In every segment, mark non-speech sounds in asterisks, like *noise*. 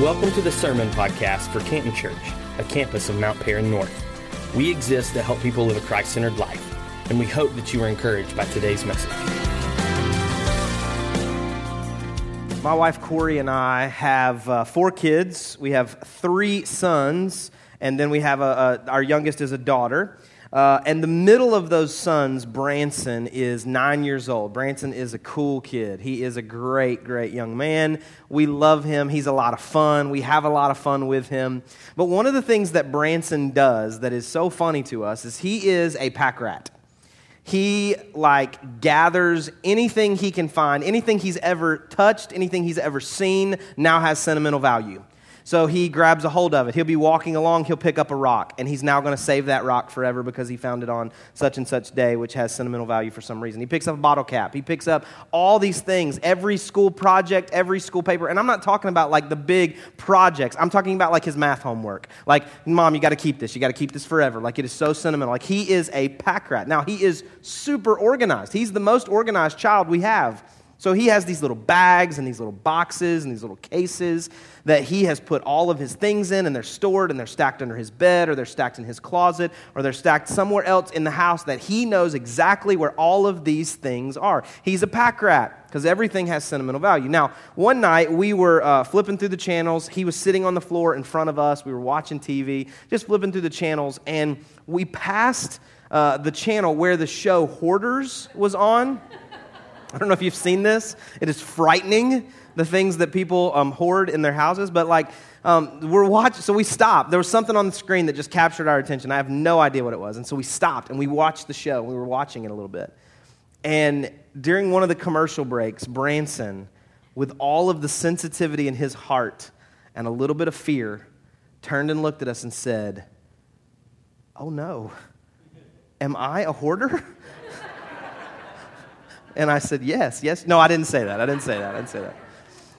Welcome to the Sermon Podcast for Canton Church, a campus of Mount Paran North. We exist to help people live a Christ centered life, and we hope that you are encouraged by today's message. My wife Corey and I have uh, four kids. We have three sons, and then we have a, a our youngest is a daughter. Uh, and the middle of those sons, Branson, is nine years old. Branson is a cool kid. He is a great, great young man. We love him. He's a lot of fun. We have a lot of fun with him. But one of the things that Branson does that is so funny to us is he is a pack rat. He like gathers anything he can find, anything he's ever touched, anything he's ever seen now has sentimental value. So he grabs a hold of it. He'll be walking along, he'll pick up a rock, and he's now going to save that rock forever because he found it on such and such day, which has sentimental value for some reason. He picks up a bottle cap. He picks up all these things, every school project, every school paper. And I'm not talking about like the big projects. I'm talking about like his math homework. Like, mom, you got to keep this. You got to keep this forever. Like, it is so sentimental. Like, he is a pack rat. Now, he is super organized. He's the most organized child we have. So he has these little bags and these little boxes and these little cases that he has put all of his things in, and they're stored and they're stacked under his bed, or they're stacked in his closet, or they're stacked somewhere else in the house that he knows exactly where all of these things are. He's a pack rat because everything has sentimental value. Now, one night we were uh, flipping through the channels. He was sitting on the floor in front of us. We were watching TV, just flipping through the channels, and we passed uh, the channel where the show Hoarders was on. *laughs* I don't know if you've seen this. It is frightening, the things that people um, hoard in their houses. But, like, um, we're watching, so we stopped. There was something on the screen that just captured our attention. I have no idea what it was. And so we stopped and we watched the show. We were watching it a little bit. And during one of the commercial breaks, Branson, with all of the sensitivity in his heart and a little bit of fear, turned and looked at us and said, Oh no, am I a hoarder? *laughs* And I said, Yes, yes. No, I didn't say that. I didn't say that. I didn't say that.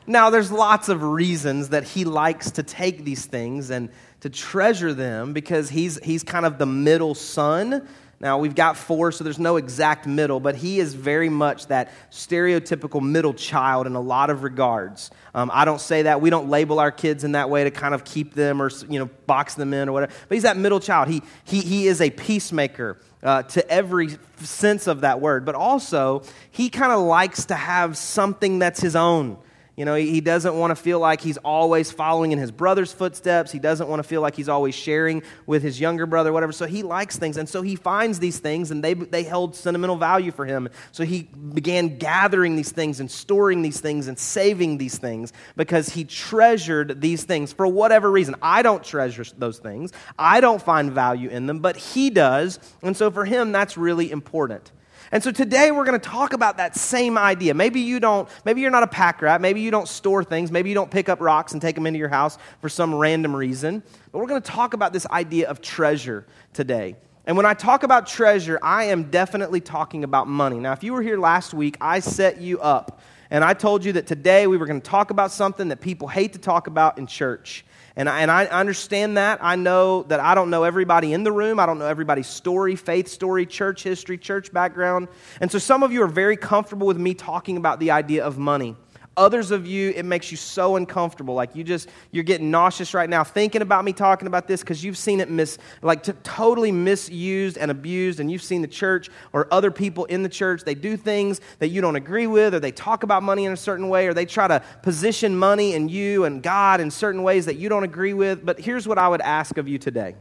Now, there's lots of reasons that he likes to take these things and to treasure them because he's, he's kind of the middle son. Now, we've got four, so there's no exact middle, but he is very much that stereotypical middle child in a lot of regards. Um, I don't say that. We don't label our kids in that way to kind of keep them or, you know, box them in or whatever. But he's that middle child. He, he, he is a peacemaker uh, to every sense of that word, but also he kind of likes to have something that's his own. You know, he doesn't want to feel like he's always following in his brother's footsteps. He doesn't want to feel like he's always sharing with his younger brother, whatever. So he likes things. And so he finds these things, and they, they held sentimental value for him. So he began gathering these things and storing these things and saving these things because he treasured these things for whatever reason. I don't treasure those things, I don't find value in them, but he does. And so for him, that's really important. And so today we're going to talk about that same idea. Maybe you don't, maybe you're not a pack rat, maybe you don't store things, maybe you don't pick up rocks and take them into your house for some random reason. But we're going to talk about this idea of treasure today. And when I talk about treasure, I am definitely talking about money. Now, if you were here last week, I set you up and I told you that today we were going to talk about something that people hate to talk about in church. And I, and I understand that. I know that I don't know everybody in the room. I don't know everybody's story, faith story, church history, church background. And so some of you are very comfortable with me talking about the idea of money. Others of you, it makes you so uncomfortable. Like you just, you're getting nauseous right now thinking about me talking about this because you've seen it mis, like t- totally misused and abused, and you've seen the church or other people in the church. They do things that you don't agree with, or they talk about money in a certain way, or they try to position money and you and God in certain ways that you don't agree with. But here's what I would ask of you today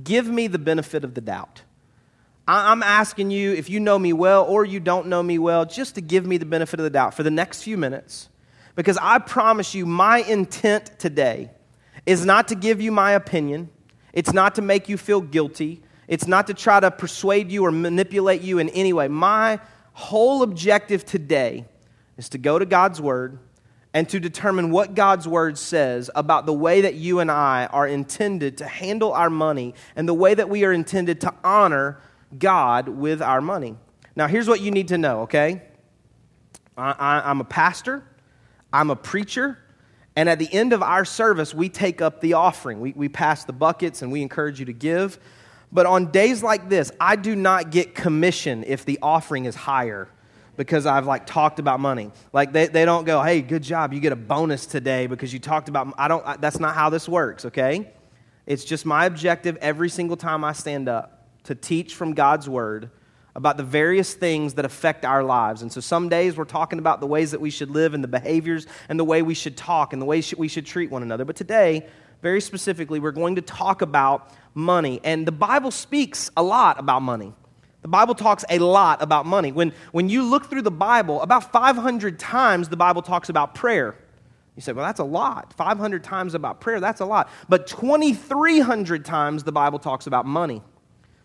give me the benefit of the doubt. I'm asking you, if you know me well or you don't know me well, just to give me the benefit of the doubt for the next few minutes. Because I promise you, my intent today is not to give you my opinion, it's not to make you feel guilty, it's not to try to persuade you or manipulate you in any way. My whole objective today is to go to God's Word and to determine what God's Word says about the way that you and I are intended to handle our money and the way that we are intended to honor God with our money. Now, here's what you need to know, okay? I, am a pastor, I'm a preacher, and at the end of our service, we take up the offering. We, we pass the buckets and we encourage you to give. But on days like this, I do not get commission if the offering is higher because I've like talked about money. Like they, they don't go, hey, good job, you get a bonus today because you talked about, I don't, that's not how this works, okay? It's just my objective every single time I stand up to teach from God's word about the various things that affect our lives. And so some days we're talking about the ways that we should live and the behaviors and the way we should talk and the way we should treat one another. But today, very specifically, we're going to talk about money. And the Bible speaks a lot about money. The Bible talks a lot about money. When, when you look through the Bible, about 500 times the Bible talks about prayer. You say, well, that's a lot. 500 times about prayer, that's a lot. But 2,300 times the Bible talks about money.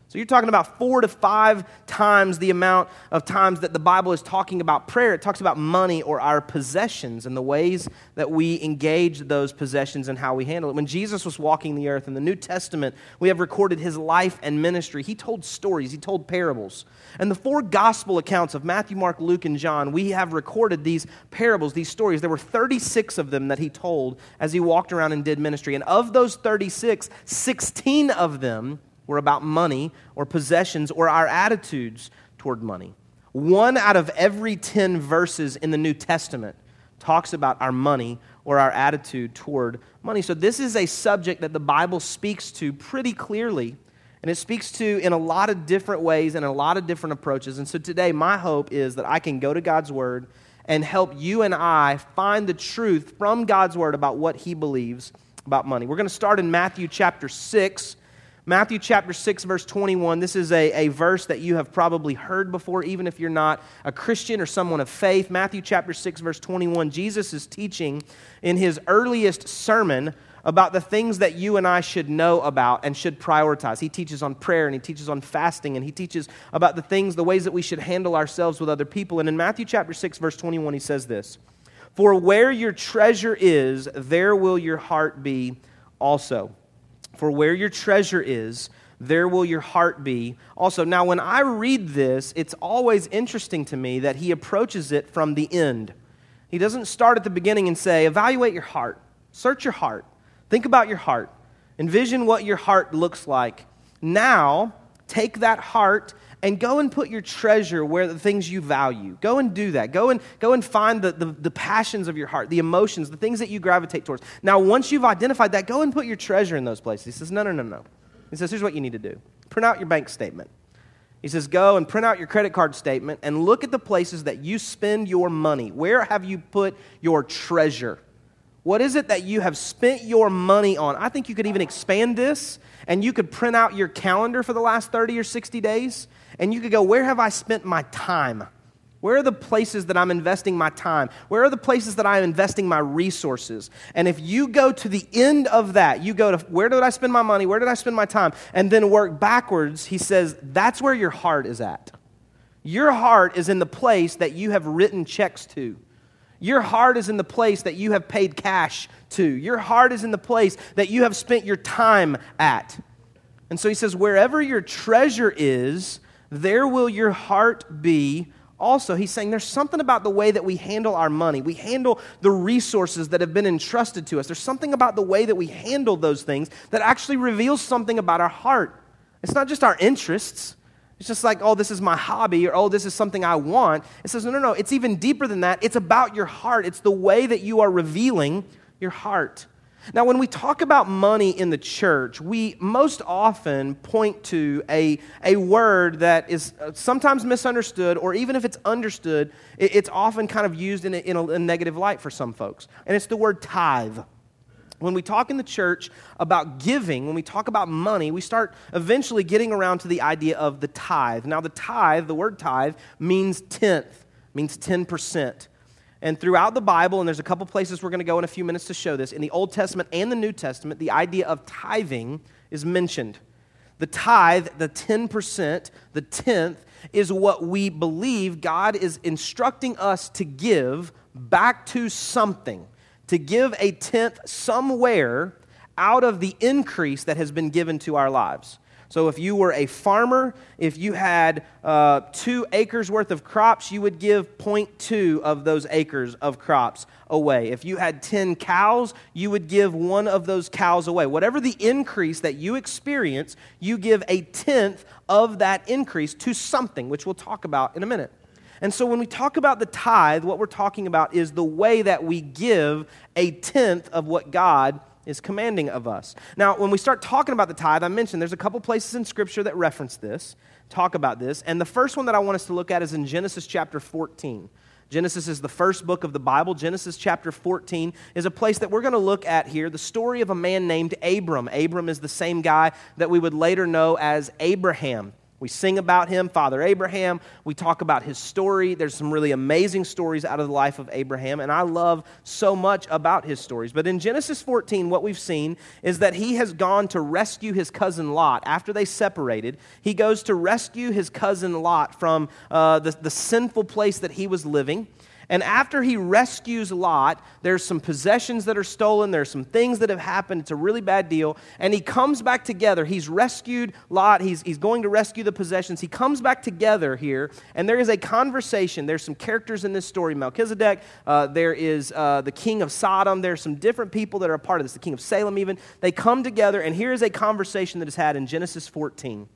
So you're talking about four to five times the amount of times that the Bible is talking about prayer. It talks about money or our possessions and the ways that we engage those possessions and how we handle it. When Jesus was walking the earth in the New Testament, we have recorded his life and ministry. He told stories, he told parables. And the four gospel accounts of Matthew, Mark, Luke, and John, we have recorded these parables, these stories. There were 36 of them that he told as he walked around and did ministry. And of those 36, 16 of them were about money or possessions or our attitudes toward money. One out of every 10 verses in the New Testament talks about our money or our attitude toward money. So, this is a subject that the Bible speaks to pretty clearly, and it speaks to in a lot of different ways and a lot of different approaches. And so, today, my hope is that I can go to God's Word and help you and I find the truth from God's Word about what He believes about money. We're going to start in Matthew chapter 6 Matthew chapter 6, verse 21. This is a, a verse that you have probably heard before, even if you're not a Christian or someone of faith. Matthew chapter 6, verse 21. Jesus is teaching in his earliest sermon about the things that you and I should know about and should prioritize. He teaches on prayer and he teaches on fasting and he teaches about the things, the ways that we should handle ourselves with other people. And in Matthew chapter 6, verse 21, he says this For where your treasure is, there will your heart be also. For where your treasure is, there will your heart be. Also, now when I read this, it's always interesting to me that he approaches it from the end. He doesn't start at the beginning and say, evaluate your heart, search your heart, think about your heart, envision what your heart looks like. Now, take that heart and go and put your treasure where the things you value. Go and do that. Go and, go and find the, the, the, passions of your heart, the emotions, the things that you gravitate towards. Now, once you've identified that, go and put your treasure in those places. He says, no, no, no, no. He says, here's what you need to do print out your bank statement. He says, go and print out your credit card statement and look at the places that you spend your money. Where have you put your treasure? What is it that you have spent your money on? I think you could even expand this and you could print out your calendar for the last 30 or 60 days and you could go, Where have I spent my time? Where are the places that I'm investing my time? Where are the places that I'm investing my resources? And if you go to the end of that, you go to where did I spend my money? Where did I spend my time? And then work backwards, he says, that's where your heart is at. Your heart is in the place that you have written checks to. Your heart is in the place that you have paid cash to. Your heart is in the place that you have spent your time at. And so he says, wherever your treasure is, there will your heart be also. He's saying there's something about the way that we handle our money, we handle the resources that have been entrusted to us. There's something about the way that we handle those things that actually reveals something about our heart. It's not just our interests. It's just like, oh, this is my hobby, or oh, this is something I want. It says, no, no, no. It's even deeper than that. It's about your heart. It's the way that you are revealing your heart. Now, when we talk about money in the church, we most often point to a, a word that is uh, sometimes misunderstood, or even if it's understood, it's often kind of used in a, in a negative light for some folks. And it's the word tithe. When we talk in the church about giving, when we talk about money, we start eventually getting around to the idea of the tithe. Now, the tithe, the word tithe, means tenth, means 10%. And throughout the Bible, and there's a couple places we're going to go in a few minutes to show this, in the Old Testament and the New Testament, the idea of tithing is mentioned. The tithe, the 10%, the tenth, is what we believe God is instructing us to give back to something, to give a tenth somewhere out of the increase that has been given to our lives. So, if you were a farmer, if you had uh, two acres worth of crops, you would give 0.2 of those acres of crops away. If you had 10 cows, you would give one of those cows away. Whatever the increase that you experience, you give a tenth of that increase to something, which we'll talk about in a minute. And so when we talk about the tithe, what we're talking about is the way that we give a tenth of what God is commanding of us. Now, when we start talking about the tithe, I mentioned there's a couple places in Scripture that reference this, talk about this. And the first one that I want us to look at is in Genesis chapter 14. Genesis is the first book of the Bible. Genesis chapter 14 is a place that we're going to look at here the story of a man named Abram. Abram is the same guy that we would later know as Abraham. We sing about him, Father Abraham. We talk about his story. There's some really amazing stories out of the life of Abraham, and I love so much about his stories. But in Genesis 14, what we've seen is that he has gone to rescue his cousin Lot. After they separated, he goes to rescue his cousin Lot from uh, the, the sinful place that he was living. And after he rescues Lot, there's some possessions that are stolen, there's some things that have happened. It's a really bad deal. And he comes back together. He's rescued Lot, he's, he's going to rescue the possessions. He comes back together here, and there is a conversation. There's some characters in this story Melchizedek, uh, there is uh, the king of Sodom, there's some different people that are a part of this, the king of Salem, even. They come together, and here is a conversation that is had in Genesis 14.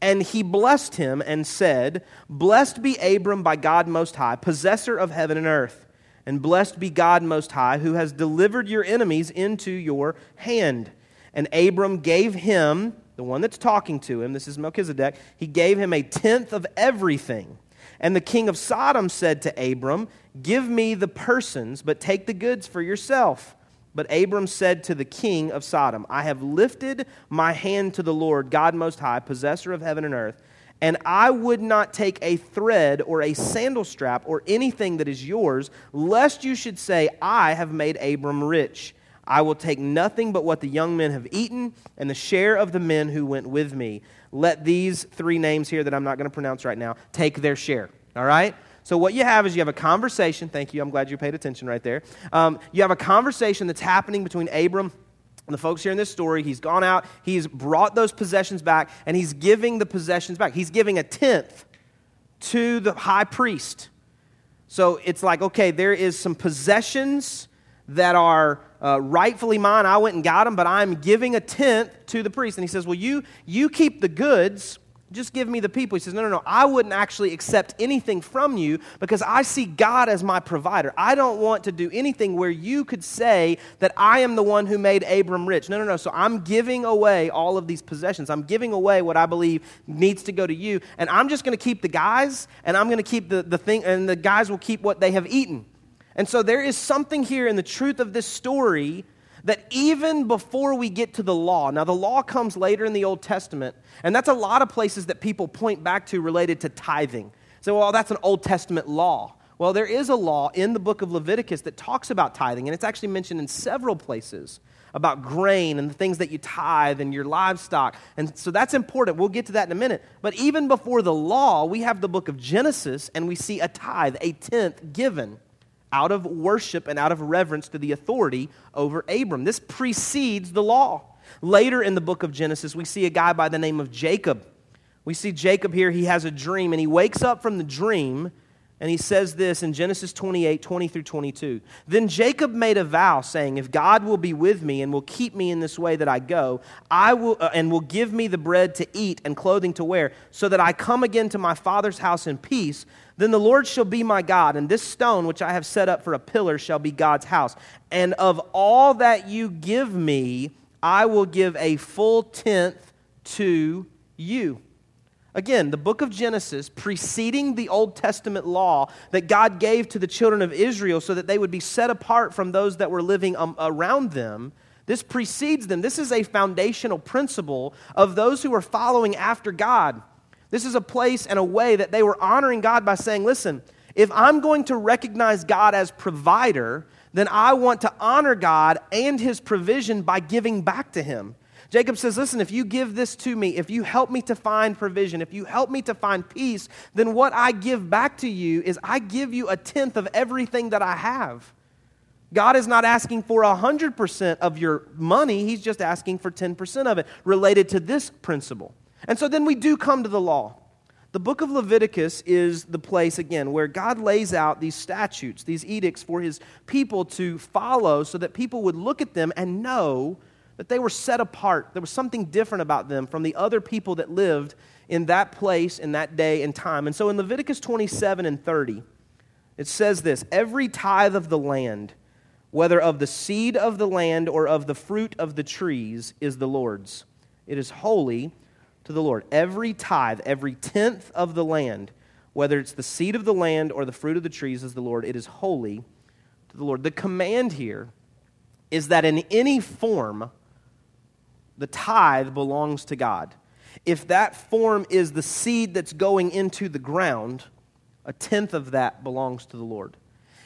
And he blessed him and said, Blessed be Abram by God Most High, possessor of heaven and earth. And blessed be God Most High, who has delivered your enemies into your hand. And Abram gave him, the one that's talking to him, this is Melchizedek, he gave him a tenth of everything. And the king of Sodom said to Abram, Give me the persons, but take the goods for yourself. But Abram said to the king of Sodom, I have lifted my hand to the Lord, God Most High, possessor of heaven and earth, and I would not take a thread or a sandal strap or anything that is yours, lest you should say, I have made Abram rich. I will take nothing but what the young men have eaten and the share of the men who went with me. Let these three names here that I'm not going to pronounce right now take their share. All right? So, what you have is you have a conversation. Thank you. I'm glad you paid attention right there. Um, you have a conversation that's happening between Abram and the folks here in this story. He's gone out, he's brought those possessions back, and he's giving the possessions back. He's giving a tenth to the high priest. So, it's like, okay, there is some possessions that are uh, rightfully mine. I went and got them, but I'm giving a tenth to the priest. And he says, Well, you, you keep the goods just give me the people. He says, No, no, no. I wouldn't actually accept anything from you because I see God as my provider. I don't want to do anything where you could say that I am the one who made Abram rich. No, no, no. So I'm giving away all of these possessions. I'm giving away what I believe needs to go to you. And I'm just going to keep the guys, and I'm going to keep the, the thing, and the guys will keep what they have eaten. And so there is something here in the truth of this story that even before we get to the law, now the law comes later in the Old Testament, and that's a lot of places that people point back to related to tithing. So, well, that's an Old Testament law. Well, there is a law in the book of Leviticus that talks about tithing, and it's actually mentioned in several places about grain and the things that you tithe and your livestock. And so that's important. We'll get to that in a minute. But even before the law, we have the book of Genesis, and we see a tithe, a tenth given out of worship and out of reverence to the authority over Abram. This precedes the law. Later in the book of Genesis, we see a guy by the name of Jacob. We see Jacob here, he has a dream, and he wakes up from the dream, and he says this in Genesis 28 20 through 22. Then Jacob made a vow, saying, If God will be with me and will keep me in this way that I go, I will, uh, and will give me the bread to eat and clothing to wear, so that I come again to my father's house in peace, then the Lord shall be my God, and this stone which I have set up for a pillar shall be God's house. And of all that you give me, I will give a full tenth to you. Again, the book of Genesis, preceding the Old Testament law that God gave to the children of Israel so that they would be set apart from those that were living um, around them, this precedes them. This is a foundational principle of those who are following after God. This is a place and a way that they were honoring God by saying, listen, if I'm going to recognize God as provider, then I want to honor God and his provision by giving back to him. Jacob says, Listen, if you give this to me, if you help me to find provision, if you help me to find peace, then what I give back to you is I give you a tenth of everything that I have. God is not asking for 100% of your money, He's just asking for 10% of it related to this principle. And so then we do come to the law. The book of Leviticus is the place, again, where God lays out these statutes, these edicts for his people to follow so that people would look at them and know that they were set apart. There was something different about them from the other people that lived in that place, in that day and time. And so in Leviticus 27 and 30, it says this Every tithe of the land, whether of the seed of the land or of the fruit of the trees, is the Lord's. It is holy to the Lord. Every tithe, every tenth of the land, whether it's the seed of the land or the fruit of the trees, is the Lord. It is holy to the Lord. The command here is that in any form, the tithe belongs to God. If that form is the seed that's going into the ground, a tenth of that belongs to the Lord.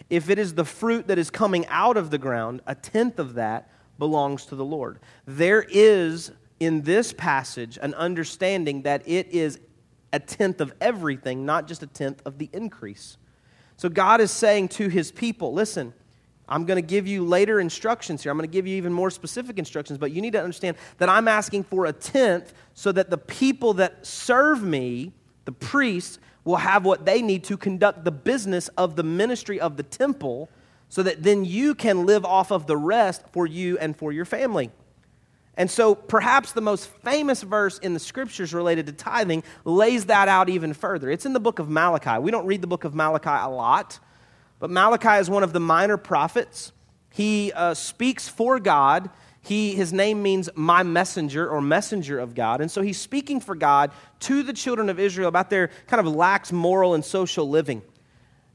If it is the fruit that is coming out of the ground, a tenth of that belongs to the Lord. There is in this passage an understanding that it is a tenth of everything, not just a tenth of the increase. So God is saying to his people, listen, I'm going to give you later instructions here. I'm going to give you even more specific instructions, but you need to understand that I'm asking for a tenth so that the people that serve me, the priests, will have what they need to conduct the business of the ministry of the temple so that then you can live off of the rest for you and for your family. And so, perhaps the most famous verse in the scriptures related to tithing lays that out even further. It's in the book of Malachi. We don't read the book of Malachi a lot. But Malachi is one of the minor prophets. He uh, speaks for God. He, his name means my messenger or messenger of God. And so he's speaking for God to the children of Israel about their kind of lax moral and social living.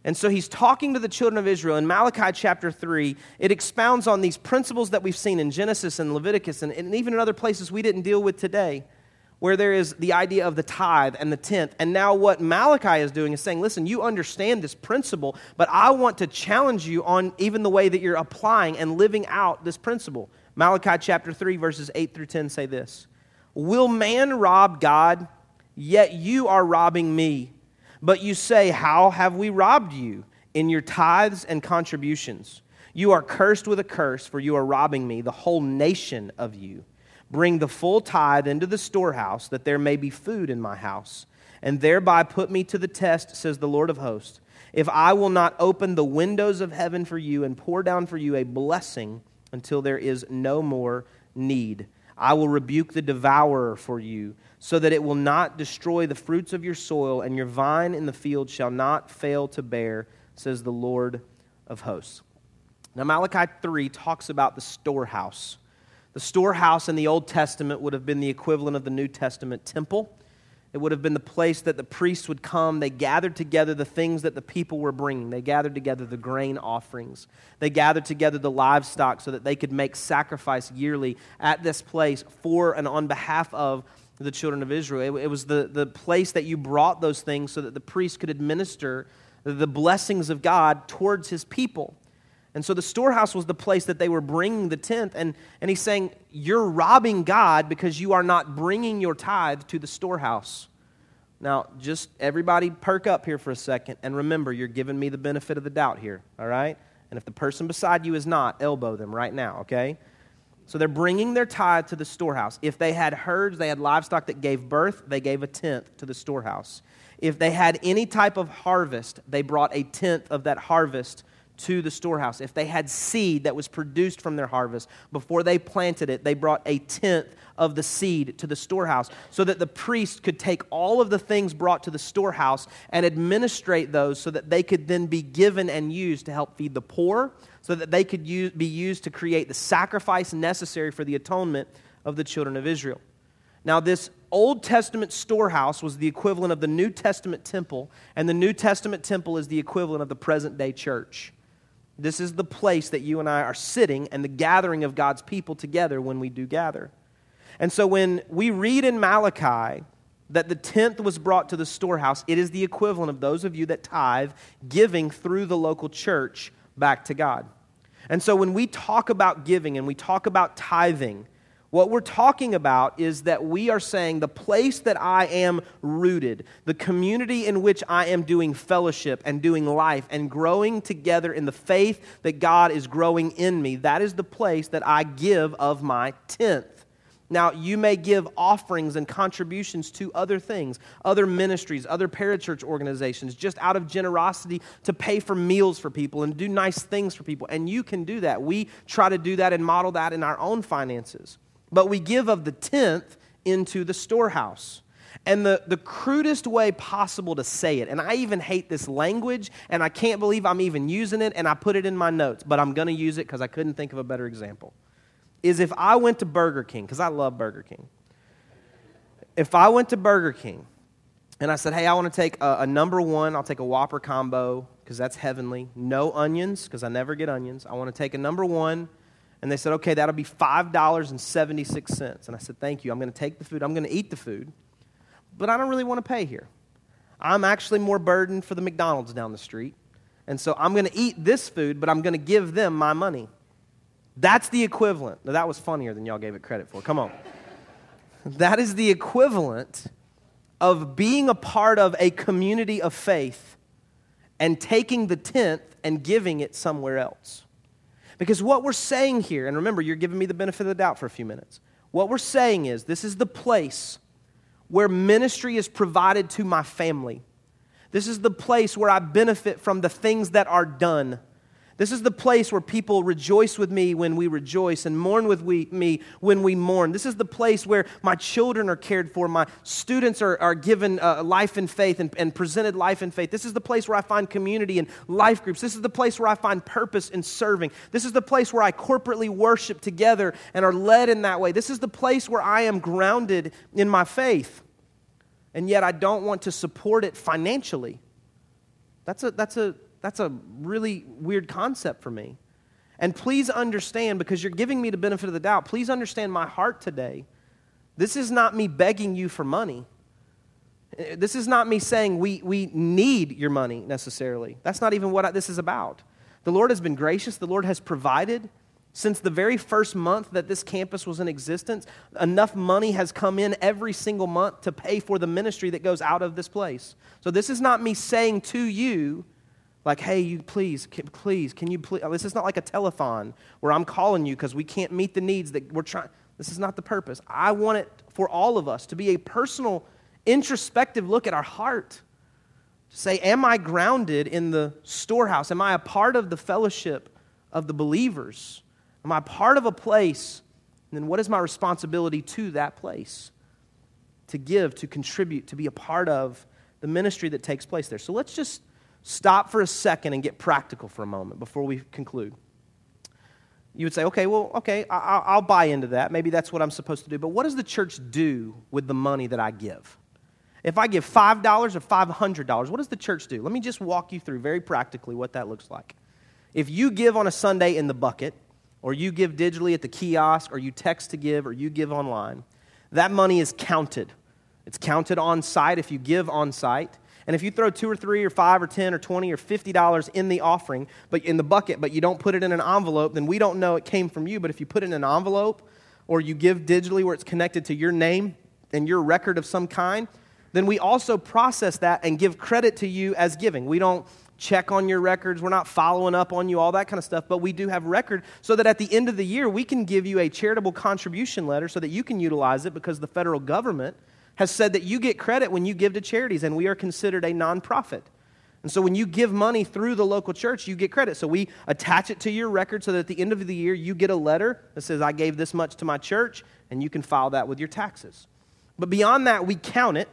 And so he's talking to the children of Israel. In Malachi chapter 3, it expounds on these principles that we've seen in Genesis and Leviticus and, and even in other places we didn't deal with today where there is the idea of the tithe and the tenth. And now, what Malachi is doing is saying, listen, you understand this principle, but I want to challenge you on even the way that you're applying and living out this principle. Malachi chapter 3, verses 8 through 10 say this Will man rob God? Yet you are robbing me. But you say, How have we robbed you? In your tithes and contributions. You are cursed with a curse, for you are robbing me, the whole nation of you. Bring the full tithe into the storehouse, that there may be food in my house, and thereby put me to the test, says the Lord of hosts, if I will not open the windows of heaven for you and pour down for you a blessing until there is no more need. I will rebuke the devourer for you, so that it will not destroy the fruits of your soil, and your vine in the field shall not fail to bear, says the Lord of hosts. Now, Malachi 3 talks about the storehouse. The storehouse in the Old Testament would have been the equivalent of the New Testament temple. It would have been the place that the priests would come. They gathered together the things that the people were bringing. They gathered together the grain offerings. They gathered together the livestock so that they could make sacrifice yearly at this place for and on behalf of the children of Israel. It, was the, the place that you brought those things so that the priest could administer the blessings of God towards his people. And so the storehouse was the place that they were bringing the tenth. And, and he's saying, You're robbing God because you are not bringing your tithe to the storehouse. Now, just everybody perk up here for a second and remember, you're giving me the benefit of the doubt here, all right? And if the person beside you is not, elbow them right now, okay? So they're bringing their tithe to the storehouse. If they had herds, they had livestock that gave birth, they gave a tenth to the storehouse. If they had any type of harvest, they brought a tenth of that harvest to the storehouse. If they had seed that was produced from their harvest, before they planted it, they brought a tenth of the seed to the storehouse so that the priest could take all of the things brought to the storehouse and administrate those so that they could then be given and used to help feed the poor, so that they could use, be used to create the sacrifice necessary for the atonement of the children of Israel. Now, this Old Testament storehouse was the equivalent of the New Testament temple, and the New Testament temple is the equivalent of the present day church. This is the place that you and I are sitting and the gathering of God's people together when we do gather. And so when we read in Malachi that the tenth was brought to the storehouse, it is the equivalent of those of you that tithe giving through the local church back to God. And so when we talk about giving and we talk about tithing, what we're talking about is that we are saying the place that I am rooted, the community in which I am doing fellowship and doing life and growing together in the faith that God is growing in me, that is the place that I give of my tenth. Now, you may give offerings and contributions to other things, other ministries, other parachurch organizations, just out of generosity to pay for meals for people and do nice things for people. And you can do that. We try to do that and model that in our own finances but we give of the tenth into the storehouse. And the, the crudest way possible to say it, and I even hate this language, and I can't believe I'm even using it, and I put it in my notes, but I'm going to use it because I couldn't think of a better example, is if I went to Burger King, because I love Burger King. If I went to Burger King and I said, hey, I want to take a, a number one, I'll take a Whopper combo, because that's heavenly, no onions, because I never get onions. I want to take a number one and they said, okay, that'll be $5.76. And I said, thank you. I'm going to take the food. I'm going to eat the food, but I don't really want to pay here. I'm actually more burdened for the McDonald's down the street. And so I'm going to eat this food, but I'm going to give them my money. That's the equivalent. Now, that was funnier than y'all gave it credit for. Come on. *laughs* that is the equivalent of being a part of a community of faith and taking the tenth and giving it somewhere else. Because what we're saying here, and remember, you're giving me the benefit of the doubt for a few minutes. What we're saying is this is the place where ministry is provided to my family. This is the place where I benefit from the things that are done. This is the place where people rejoice with me when we rejoice and mourn with we, me when we mourn. This is the place where my children are cared for, my students are, are given uh, life and faith and, and presented life and faith. This is the place where I find community and life groups. This is the place where I find purpose in serving. This is the place where I corporately worship together and are led in that way. This is the place where I am grounded in my faith. And yet I don't want to support it financially. That's a, that's a, that's a really weird concept for me. And please understand, because you're giving me the benefit of the doubt, please understand my heart today. This is not me begging you for money. This is not me saying we, we need your money necessarily. That's not even what I, this is about. The Lord has been gracious, the Lord has provided. Since the very first month that this campus was in existence, enough money has come in every single month to pay for the ministry that goes out of this place. So, this is not me saying to you, like, hey, you please, can, please, can you please? This is not like a telethon where I'm calling you because we can't meet the needs that we're trying. This is not the purpose. I want it for all of us to be a personal, introspective look at our heart. To say, am I grounded in the storehouse? Am I a part of the fellowship of the believers? Am I part of a place? And then what is my responsibility to that place? To give, to contribute, to be a part of the ministry that takes place there. So let's just stop for a second and get practical for a moment before we conclude. You would say, okay, well, okay, I'll buy into that. Maybe that's what I'm supposed to do. But what does the church do with the money that I give? If I give $5 or $500, what does the church do? Let me just walk you through very practically what that looks like. If you give on a Sunday in the bucket, or you give digitally at the kiosk, or you text to give, or you give online, that money is counted. It's counted on site if you give on site. And if you throw two or three or five or 10 or 20 or $50 in the offering, but in the bucket, but you don't put it in an envelope, then we don't know it came from you. But if you put it in an envelope or you give digitally where it's connected to your name and your record of some kind, then we also process that and give credit to you as giving. We don't check on your records. We're not following up on you, all that kind of stuff, but we do have record so that at the end of the year, we can give you a charitable contribution letter so that you can utilize it because the federal government has said that you get credit when you give to charities, and we are considered a nonprofit. And so when you give money through the local church, you get credit. So we attach it to your record so that at the end of the year, you get a letter that says, I gave this much to my church, and you can file that with your taxes. But beyond that, we count it.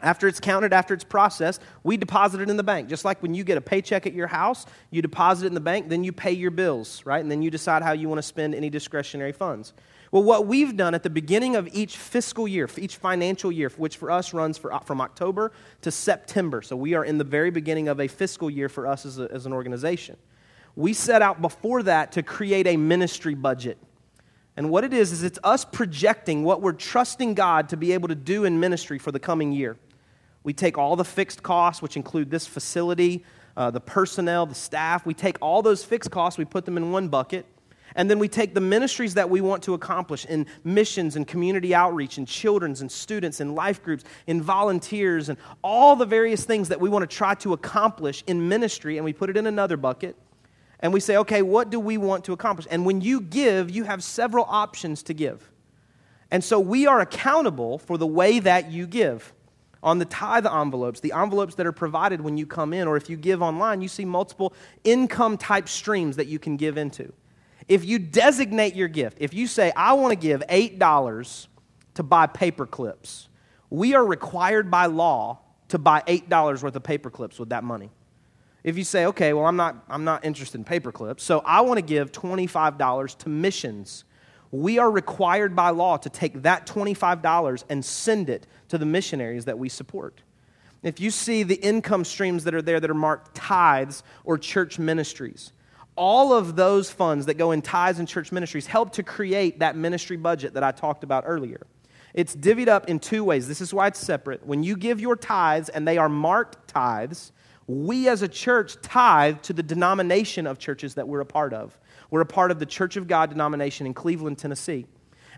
After it's counted, after it's processed, we deposit it in the bank. Just like when you get a paycheck at your house, you deposit it in the bank, then you pay your bills, right? And then you decide how you want to spend any discretionary funds. Well, what we've done at the beginning of each fiscal year, each financial year, which for us runs for, from October to September, so we are in the very beginning of a fiscal year for us as, a, as an organization. We set out before that to create a ministry budget. And what it is, is it's us projecting what we're trusting God to be able to do in ministry for the coming year. We take all the fixed costs, which include this facility, uh, the personnel, the staff, we take all those fixed costs, we put them in one bucket, and then we take the ministries that we want to accomplish in missions and community outreach and children's and students and life groups and volunteers and all the various things that we want to try to accomplish in ministry and we put it in another bucket. And we say, okay, what do we want to accomplish? And when you give, you have several options to give. And so we are accountable for the way that you give. On the tithe envelopes, the envelopes that are provided when you come in, or if you give online, you see multiple income type streams that you can give into. If you designate your gift, if you say, I want to give $8 to buy paper clips, we are required by law to buy $8 worth of paper clips with that money. If you say, okay, well, I'm not, I'm not interested in paper clips, so I want to give $25 to missions, we are required by law to take that $25 and send it to the missionaries that we support. If you see the income streams that are there that are marked tithes or church ministries, all of those funds that go in tithes and church ministries help to create that ministry budget that I talked about earlier. It's divvied up in two ways. This is why it's separate. When you give your tithes and they are marked tithes, we as a church tithe to the denomination of churches that we're a part of. We're a part of the Church of God denomination in Cleveland, Tennessee.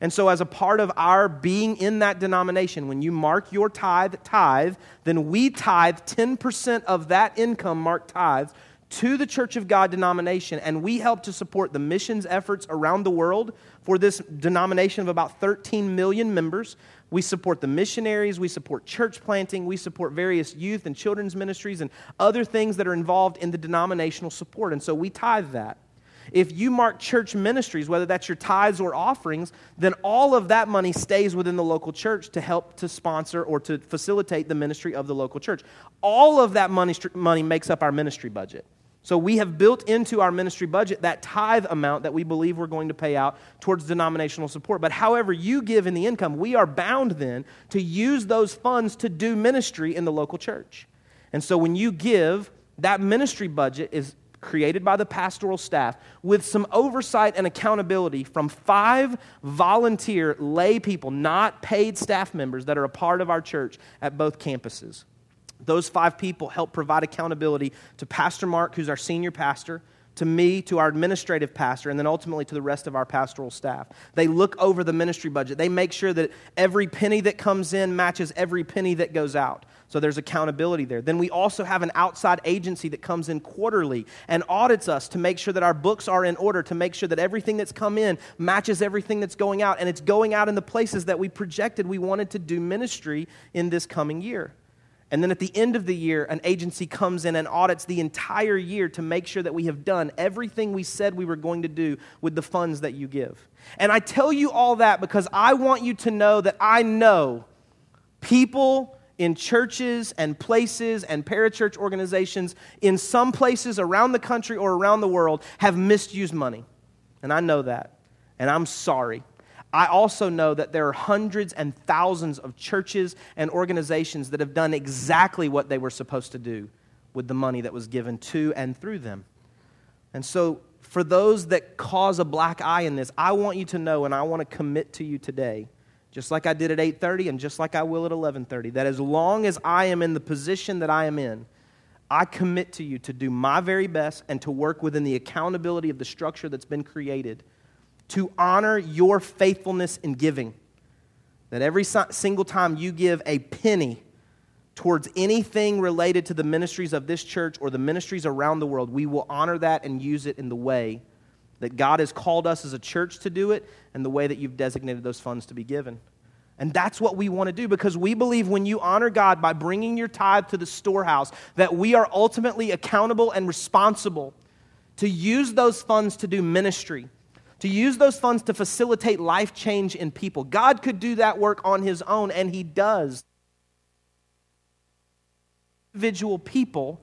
And so, as a part of our being in that denomination, when you mark your tithe tithe, then we tithe 10% of that income marked tithes to the Church of God denomination, and we help to support the missions efforts around the world for this denomination of about 13 million members. We support the missionaries, we support church planting, we support various youth and children's ministries and other things that are involved in the denominational support. And so we tithe that. If you mark church ministries, whether that's your tithes or offerings, then all of that money stays within the local church to help to sponsor or to facilitate the ministry of the local church. All of that money, money makes up our ministry budget. So we have built into our ministry budget that tithe amount that we believe we're going to pay out towards denominational support. But however you give in the income, we are bound then to use those funds to do ministry in the local church. And so when you give, that ministry budget is created by the pastoral staff with some oversight and accountability from five volunteer lay people, not paid staff members that are a part of our church at both campuses. Those five people help provide accountability to Pastor Mark, who's our senior pastor, to me, to our administrative pastor, and then ultimately to the rest of our pastoral staff. They look over the ministry budget. They make sure that every penny that comes in matches every penny that goes out. So there's accountability there. Then we also have an outside agency that comes in quarterly and audits us to make sure that our books are in order, to make sure that everything that's come in matches everything that's going out, and it's going out in the places that we projected we wanted to do ministry in this coming year. And then at the end of the year, an agency comes in and audits the entire year to make sure that we have done everything we said we were going to do with the funds that you give. And I tell you all that because I want you to know that I know people in churches and places and parachurch organizations in some places around the country or around the world have misused money. And I know that. And I'm sorry. I also know that there are hundreds and thousands of churches and organizations that have done exactly what they were supposed to do with the money that was given to and through them. And so, for those that cause a black eye in this, I want you to know and I want to commit to you today, just like I did at 8:30 and just like I will at 11:30, that as long as I am in the position that I am in, I commit to you to do my very best and to work within the accountability of the structure that's been created to honor your faithfulness in giving. That every single time you give a penny towards anything related to the ministries of this church or the ministries around the world, we will honor that and use it in the way that God has called us as a church to do it and the way that you've designated those funds to be given. And that's what we want to do because we believe when you honor God by bringing your tithe to the storehouse, that we are ultimately accountable and responsible to use those funds to do ministry to use those funds to facilitate life change in people. God could do that work on his own, and he does. Individual people,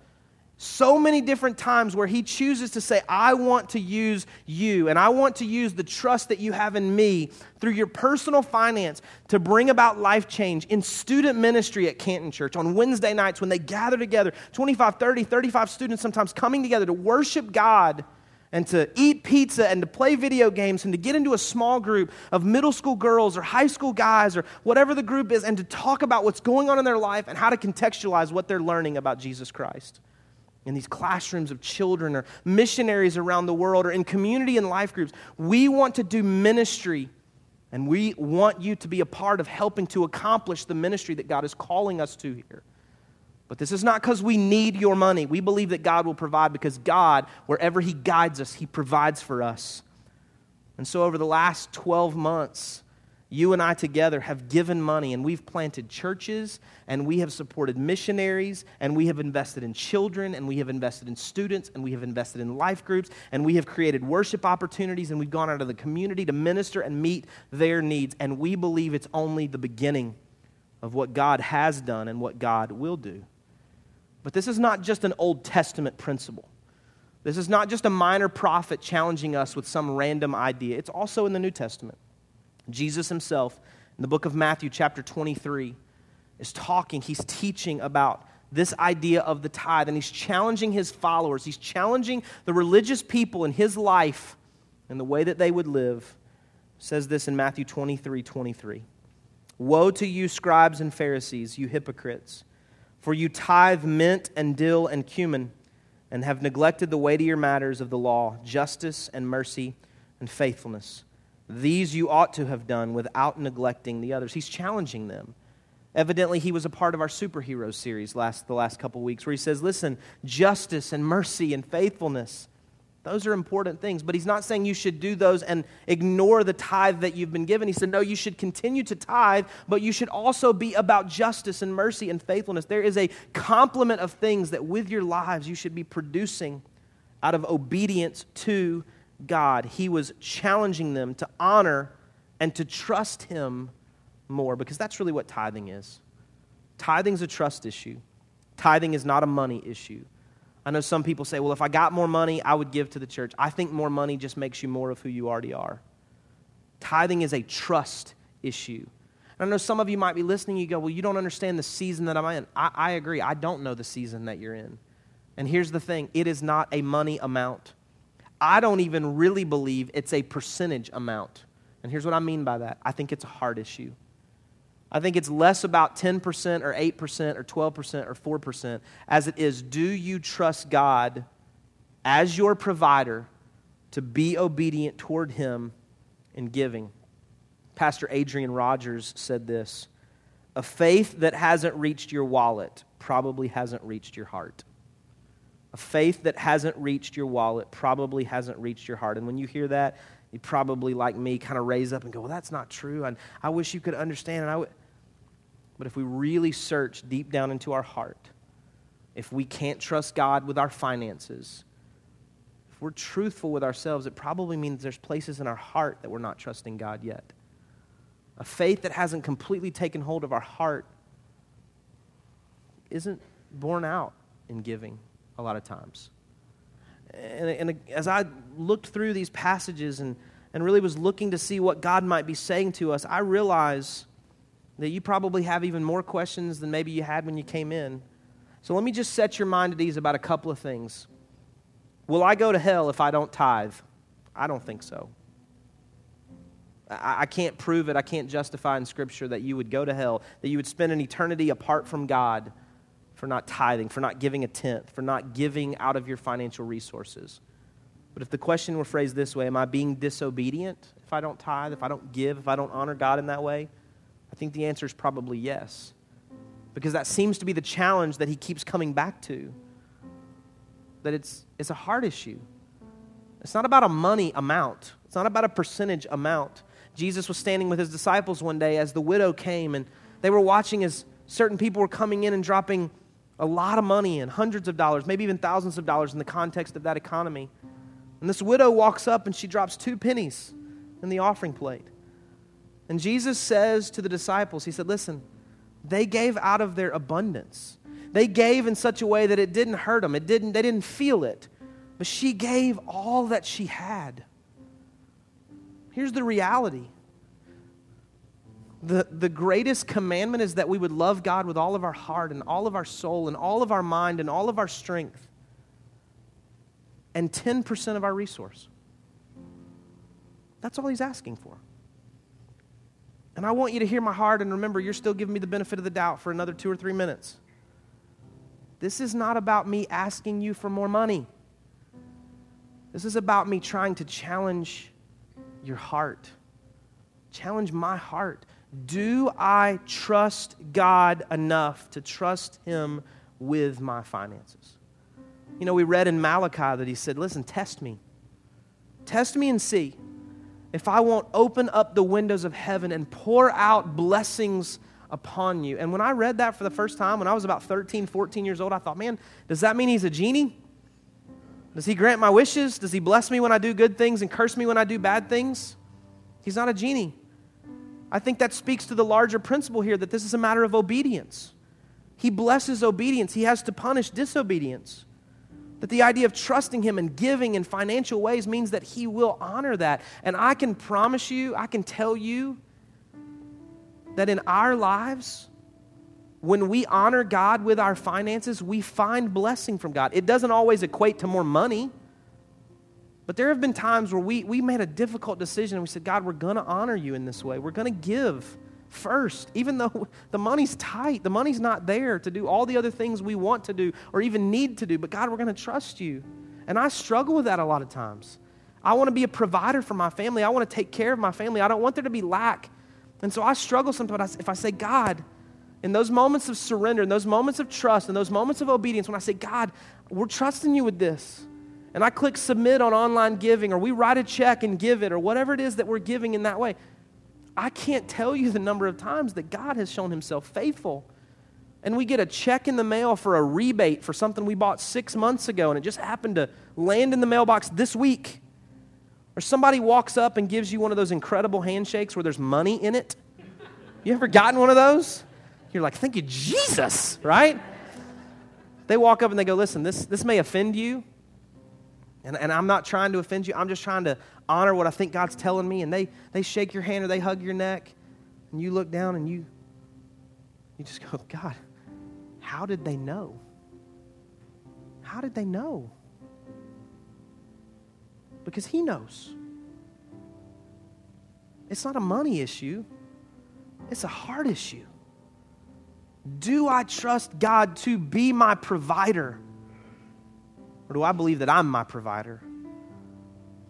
so many different times where he chooses to say, I want to use you, and I want to use the trust that you have in me through your personal finance to bring about life change in student ministry at Canton Church on Wednesday nights when they gather together 25, 30, 35 students sometimes coming together to worship God and to eat pizza and to play video games and to get into a small group of middle school girls or high school guys or whatever the group is and to talk about what's going on in their life and how to contextualize what they're learning about Jesus Christ. In these classrooms of children or missionaries around the world or in community and life groups, we want to do ministry and we want you to be a part of helping to accomplish the ministry that God is calling us to here. But this is not because we need your money. We believe that God will provide because God, wherever He guides us, He provides for us. And so, over the last 12 months, you and I together have given money and we've planted churches and we have supported missionaries and we have invested in children and we have invested in students and we have invested in life groups and we have created worship opportunities and we've gone out of the community to minister and meet their needs. And we believe it's only the beginning of what God has done and what God will do. But this is not just an Old Testament principle. This is not just a minor prophet challenging us with some random idea. It's also in the New Testament. Jesus himself, in the book of Matthew, chapter 23, is talking, he's teaching about this idea of the tithe, and he's challenging his followers. He's challenging the religious people in his life and the way that they would live. says this in Matthew 23 23. Woe to you, scribes and Pharisees, you hypocrites, for you tithe mint and dill and cumin, and have neglected the weightier matters of the law, justice and mercy and faithfulness. These you ought to have done without neglecting the others. He's challenging them. Evidently, he was a part of our superhero series last, the last couple weeks, where he says, Listen, justice and mercy and faithfulness, those are important things. But he's not saying you should do those and ignore the tithe that you've been given. He said, No, you should continue to tithe, but you should also be about justice and mercy and faithfulness. There is a complement of things that with your lives you should be producing out of obedience to God. He was challenging them to honor and to trust him more because that's really what tithing is. Tithing is a trust issue, tithing is not a money issue. I know some people say, well, if I got more money, I would give to the church. I think more money just makes you more of who you already are. Tithing is a trust issue. And I know some of you might be listening, you go, well, you don't understand the season that I'm in. I, I agree. I don't know the season that you're in. And here's the thing it is not a money amount. I don't even really believe it's a percentage amount. And here's what I mean by that I think it's a heart issue. I think it's less about 10% or 8% or 12% or 4% as it is do you trust God as your provider to be obedient toward Him in giving? Pastor Adrian Rogers said this A faith that hasn't reached your wallet probably hasn't reached your heart. A faith that hasn't reached your wallet probably hasn't reached your heart. And when you hear that, you probably, like me, kind of raise up and go, Well, that's not true. And I wish you could understand. And I would. But if we really search deep down into our heart, if we can't trust God with our finances, if we're truthful with ourselves, it probably means there's places in our heart that we're not trusting God yet. A faith that hasn't completely taken hold of our heart isn't born out in giving a lot of times. And, and as I looked through these passages and, and really was looking to see what God might be saying to us, I realized that you probably have even more questions than maybe you had when you came in. So let me just set your mind at ease about a couple of things. Will I go to hell if I don't tithe? I don't think so. I, I can't prove it. I can't justify in Scripture that you would go to hell, that you would spend an eternity apart from God for not tithing, for not giving a tenth, for not giving out of your financial resources. But if the question were phrased this way, am I being disobedient if I don't tithe, if I don't give, if I don't honor God in that way? I think the answer is probably yes. Because that seems to be the challenge that he keeps coming back to. That it's, it's a heart issue. It's not about a money amount, it's not about a percentage amount. Jesus was standing with his disciples one day as the widow came, and they were watching as certain people were coming in and dropping a lot of money and hundreds of dollars, maybe even thousands of dollars in the context of that economy. And this widow walks up and she drops two pennies in the offering plate. And Jesus says to the disciples, He said, Listen, they gave out of their abundance. They gave in such a way that it didn't hurt them. It didn't, they didn't feel it. But she gave all that she had. Here's the reality the, the greatest commandment is that we would love God with all of our heart and all of our soul and all of our mind and all of our strength and 10% of our resource. That's all he's asking for. And I want you to hear my heart and remember, you're still giving me the benefit of the doubt for another two or three minutes. This is not about me asking you for more money. This is about me trying to challenge your heart, challenge my heart. Do I trust God enough to trust Him with my finances? You know, we read in Malachi that He said, Listen, test me. Test me and see if I won't open up the windows of heaven and pour out blessings upon you. And when I read that for the first time, when I was about 13, 14 years old, I thought, man, does that mean he's a genie? Does he grant my wishes? Does he bless me when I do good things and curse me when I do bad things? He's not a genie. I think that speaks to the larger principle here that this is a matter of obedience. He blesses obedience, He has to punish disobedience. That the idea of trusting Him and giving in financial ways means that He will honor that. And I can promise you, I can tell you that in our lives, when we honor God with our finances, we find blessing from God. It doesn't always equate to more money, but there have been times where we, we made a difficult decision and we said, God, we're going to honor you in this way. We're going to give first, even though *laughs* the money's tight. The money's not there to do all the other things we want to do or even need to do. But God, we're going to trust you. And I struggle with that a lot of times. I want to be a provider for my family. I want to take care of my family. I don't want there to be lack. And so I struggle sometimes if I say, God, in those moments of surrender, in those moments of trust, in those moments of obedience, when I say, God, we're trusting you with this, and I click submit on online giving, or we write a check and give it, or whatever it is that we're giving in that way, I can't tell you the number of times that God has shown himself faithful. And we get a check in the mail for a rebate for something we bought six months ago, and it just happened to land in the mailbox this week. Or somebody walks up and gives you one of those incredible handshakes where there's money in it. You ever gotten one of those? You're like, thank you, Jesus, right? They walk up and they go, listen, this, this may offend you. And, and I'm not trying to offend you. I'm just trying to honor what I think God's telling me, and they, they shake your hand or they hug your neck, and you look down and you, you just go, God, how did they know? How did they know? Because He knows. It's not a money issue, it's a heart issue. Do I trust God to be my provider? Or do I believe that I'm my provider?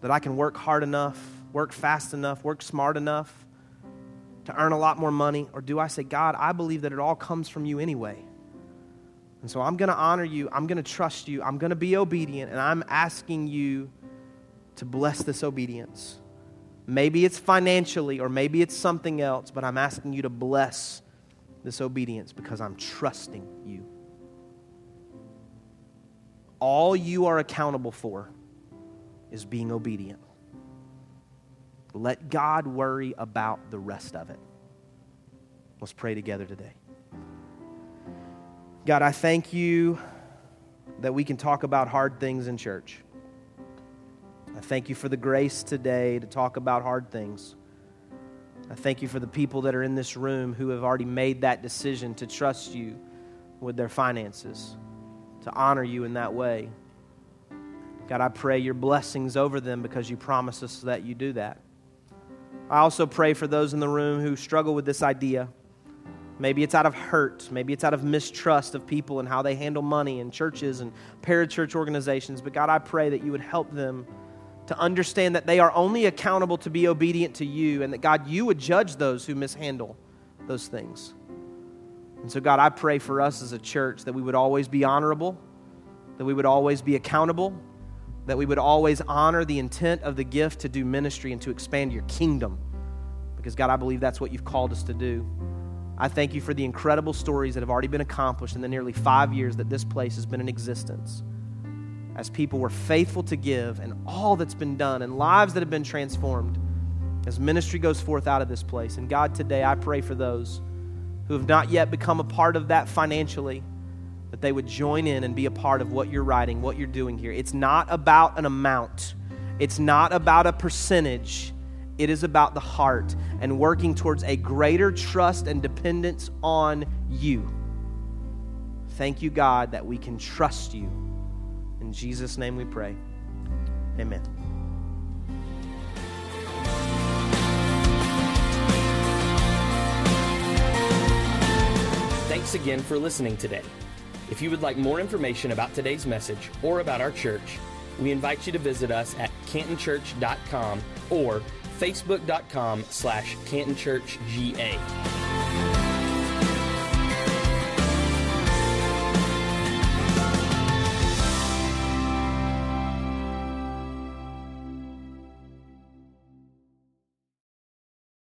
that I can work hard enough, work fast enough, work smart enough to earn a lot more money? Or do I say, God, I believe that it all comes from you anyway? And so I'm going to honor you. I'm going to trust you. I'm going to be obedient. And I'm asking you to bless this obedience. Maybe it's financially or maybe it's something else, but I'm asking you to bless this obedience because I'm trusting you. All you are accountable for is being obedient. Let God worry about the rest of it. Let's pray together today. God, I thank you that we can talk about hard things in church. I thank you for the grace today to talk about hard things. I thank you for the people that are in this room who have already made that decision to trust you with their finances, to honor you in that way. God, I pray your blessings over them because you promise us that you do that. I also pray for those in the room who struggle with this idea. Maybe it's out of hurt. Maybe it's out of mistrust of people and how they handle money and churches and parachurch organizations. But God, I pray that you would help them to understand that they are only accountable to be obedient to you and that, God, you would judge those who mishandle those things. And so, God, I pray for us as a church that we would always be honorable, that we would always be accountable, that we would always honor the intent of the gift to do ministry and to expand your kingdom. Because, God, I believe that's what you've called us to do. I thank you for the incredible stories that have already been accomplished in the nearly five years that this place has been in existence. As people were faithful to give and all that's been done and lives that have been transformed as ministry goes forth out of this place. And God, today I pray for those who have not yet become a part of that financially that they would join in and be a part of what you're writing, what you're doing here. It's not about an amount, it's not about a percentage. It is about the heart and working towards a greater trust and dependence on you. Thank you, God, that we can trust you. In Jesus' name we pray. Amen. Thanks again for listening today. If you would like more information about today's message or about our church, we invite you to visit us at cantonchurch.com or facebook.com slash cantonchurchga.